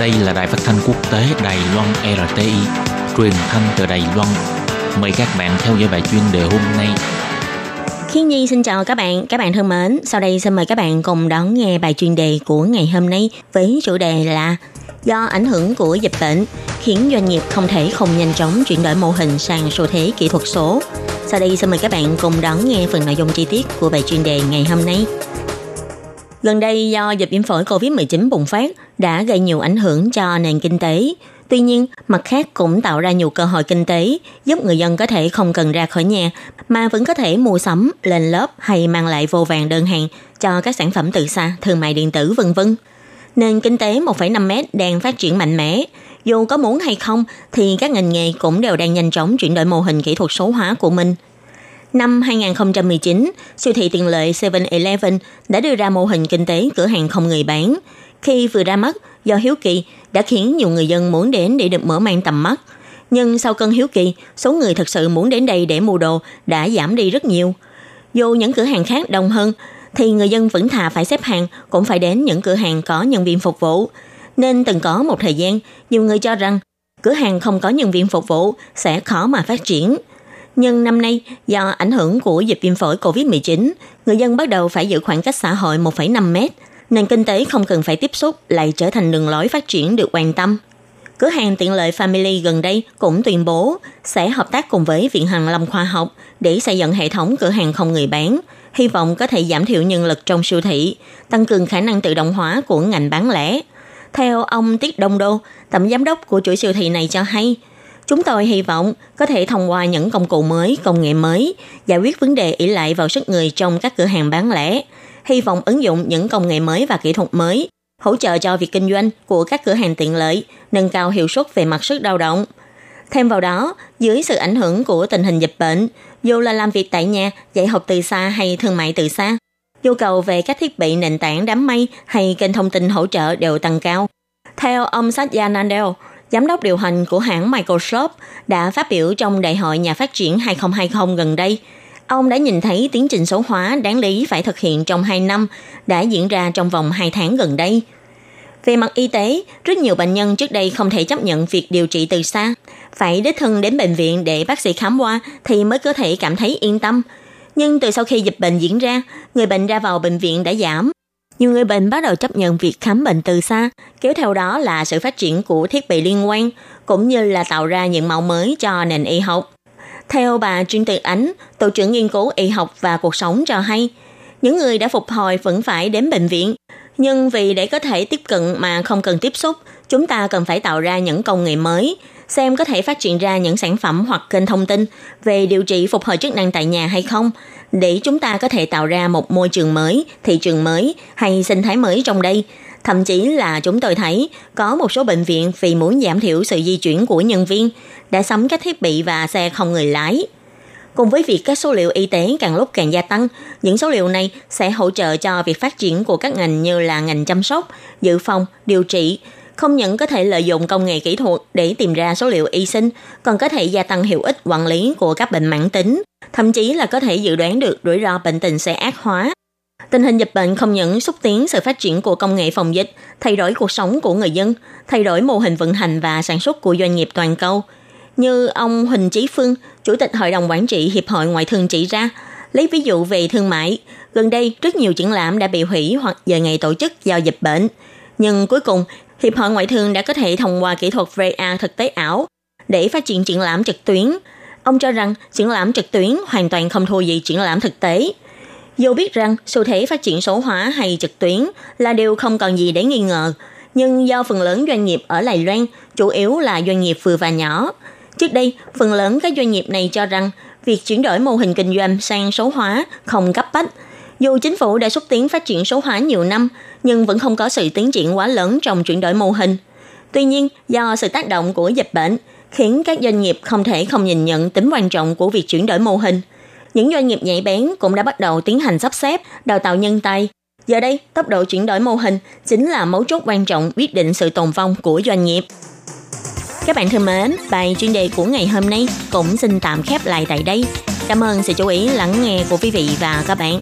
Đây là đài phát thanh quốc tế Đài Loan RTI, truyền thanh từ Đài Loan. Mời các bạn theo dõi bài chuyên đề hôm nay. Khiến Nhi xin chào các bạn, các bạn thân mến. Sau đây xin mời các bạn cùng đón nghe bài chuyên đề của ngày hôm nay với chủ đề là Do ảnh hưởng của dịch bệnh khiến doanh nghiệp không thể không nhanh chóng chuyển đổi mô hình sang xu thế kỹ thuật số. Sau đây xin mời các bạn cùng đón nghe phần nội dung chi tiết của bài chuyên đề ngày hôm nay. Gần đây do dịch viêm phổi COVID-19 bùng phát đã gây nhiều ảnh hưởng cho nền kinh tế. Tuy nhiên, mặt khác cũng tạo ra nhiều cơ hội kinh tế, giúp người dân có thể không cần ra khỏi nhà, mà vẫn có thể mua sắm, lên lớp hay mang lại vô vàng đơn hàng cho các sản phẩm từ xa, thương mại điện tử vân vân. Nền kinh tế 1,5m đang phát triển mạnh mẽ. Dù có muốn hay không thì các ngành nghề cũng đều đang nhanh chóng chuyển đổi mô hình kỹ thuật số hóa của mình – Năm 2019, siêu thị tiện lợi 7-Eleven đã đưa ra mô hình kinh tế cửa hàng không người bán. Khi vừa ra mắt, do hiếu kỳ đã khiến nhiều người dân muốn đến để được mở mang tầm mắt. Nhưng sau cơn hiếu kỳ, số người thật sự muốn đến đây để mua đồ đã giảm đi rất nhiều. Dù những cửa hàng khác đông hơn, thì người dân vẫn thà phải xếp hàng cũng phải đến những cửa hàng có nhân viên phục vụ. Nên từng có một thời gian, nhiều người cho rằng cửa hàng không có nhân viên phục vụ sẽ khó mà phát triển – nhưng năm nay, do ảnh hưởng của dịch viêm phổi COVID-19, người dân bắt đầu phải giữ khoảng cách xã hội 1,5 mét. Nền kinh tế không cần phải tiếp xúc lại trở thành đường lối phát triển được quan tâm. Cửa hàng tiện lợi Family gần đây cũng tuyên bố sẽ hợp tác cùng với Viện Hàn Lâm Khoa học để xây dựng hệ thống cửa hàng không người bán, hy vọng có thể giảm thiểu nhân lực trong siêu thị, tăng cường khả năng tự động hóa của ngành bán lẻ. Theo ông Tiết Đông Đô, tổng giám đốc của chuỗi siêu thị này cho hay, Chúng tôi hy vọng có thể thông qua những công cụ mới, công nghệ mới, giải quyết vấn đề ỷ lại vào sức người trong các cửa hàng bán lẻ. Hy vọng ứng dụng những công nghệ mới và kỹ thuật mới, hỗ trợ cho việc kinh doanh của các cửa hàng tiện lợi, nâng cao hiệu suất về mặt sức lao động. Thêm vào đó, dưới sự ảnh hưởng của tình hình dịch bệnh, dù là làm việc tại nhà, dạy học từ xa hay thương mại từ xa, nhu cầu về các thiết bị nền tảng đám mây hay kênh thông tin hỗ trợ đều tăng cao. Theo ông Satya Nadella, giám đốc điều hành của hãng Microsoft, đã phát biểu trong Đại hội Nhà phát triển 2020 gần đây. Ông đã nhìn thấy tiến trình số hóa đáng lý phải thực hiện trong 2 năm đã diễn ra trong vòng 2 tháng gần đây. Về mặt y tế, rất nhiều bệnh nhân trước đây không thể chấp nhận việc điều trị từ xa. Phải đích thân đến bệnh viện để bác sĩ khám qua thì mới có thể cảm thấy yên tâm. Nhưng từ sau khi dịch bệnh diễn ra, người bệnh ra vào bệnh viện đã giảm nhiều người bệnh bắt đầu chấp nhận việc khám bệnh từ xa, kéo theo đó là sự phát triển của thiết bị liên quan, cũng như là tạo ra những mẫu mới cho nền y học. Theo bà Trương Tuyệt Ánh, Tổ trưởng nghiên cứu y học và cuộc sống cho hay, những người đã phục hồi vẫn phải đến bệnh viện, nhưng vì để có thể tiếp cận mà không cần tiếp xúc, chúng ta cần phải tạo ra những công nghệ mới, xem có thể phát triển ra những sản phẩm hoặc kênh thông tin về điều trị phục hồi chức năng tại nhà hay không, để chúng ta có thể tạo ra một môi trường mới, thị trường mới hay sinh thái mới trong đây. Thậm chí là chúng tôi thấy có một số bệnh viện vì muốn giảm thiểu sự di chuyển của nhân viên đã sắm các thiết bị và xe không người lái. Cùng với việc các số liệu y tế càng lúc càng gia tăng, những số liệu này sẽ hỗ trợ cho việc phát triển của các ngành như là ngành chăm sóc, dự phòng, điều trị, không những có thể lợi dụng công nghệ kỹ thuật để tìm ra số liệu y sinh, còn có thể gia tăng hiệu ích quản lý của các bệnh mãn tính, thậm chí là có thể dự đoán được rủi ro bệnh tình sẽ ác hóa. Tình hình dịch bệnh không những xúc tiến sự phát triển của công nghệ phòng dịch, thay đổi cuộc sống của người dân, thay đổi mô hình vận hành và sản xuất của doanh nghiệp toàn cầu. Như ông Huỳnh Chí Phương, Chủ tịch Hội đồng Quản trị Hiệp hội Ngoại thương chỉ ra, lấy ví dụ về thương mại, gần đây rất nhiều triển lãm đã bị hủy hoặc dời ngày tổ chức do dịch bệnh. Nhưng cuối cùng, Hiệp hội Ngoại thương đã có thể thông qua kỹ thuật VR thực tế ảo để phát triển triển lãm trực tuyến. Ông cho rằng triển lãm trực tuyến hoàn toàn không thua gì triển lãm thực tế. Dù biết rằng xu thế phát triển số hóa hay trực tuyến là điều không còn gì để nghi ngờ, nhưng do phần lớn doanh nghiệp ở Lài Loan chủ yếu là doanh nghiệp vừa và nhỏ. Trước đây, phần lớn các doanh nghiệp này cho rằng việc chuyển đổi mô hình kinh doanh sang số hóa không cấp bách. Dù chính phủ đã xúc tiến phát triển số hóa nhiều năm, nhưng vẫn không có sự tiến triển quá lớn trong chuyển đổi mô hình. Tuy nhiên, do sự tác động của dịch bệnh, khiến các doanh nghiệp không thể không nhìn nhận tính quan trọng của việc chuyển đổi mô hình. Những doanh nghiệp nhạy bén cũng đã bắt đầu tiến hành sắp xếp, đào tạo nhân tài. Giờ đây, tốc độ chuyển đổi mô hình chính là mấu chốt quan trọng quyết định sự tồn vong của doanh nghiệp. Các bạn thân mến, bài chuyên đề của ngày hôm nay cũng xin tạm khép lại tại đây. Cảm ơn sự chú ý lắng nghe của quý vị và các bạn.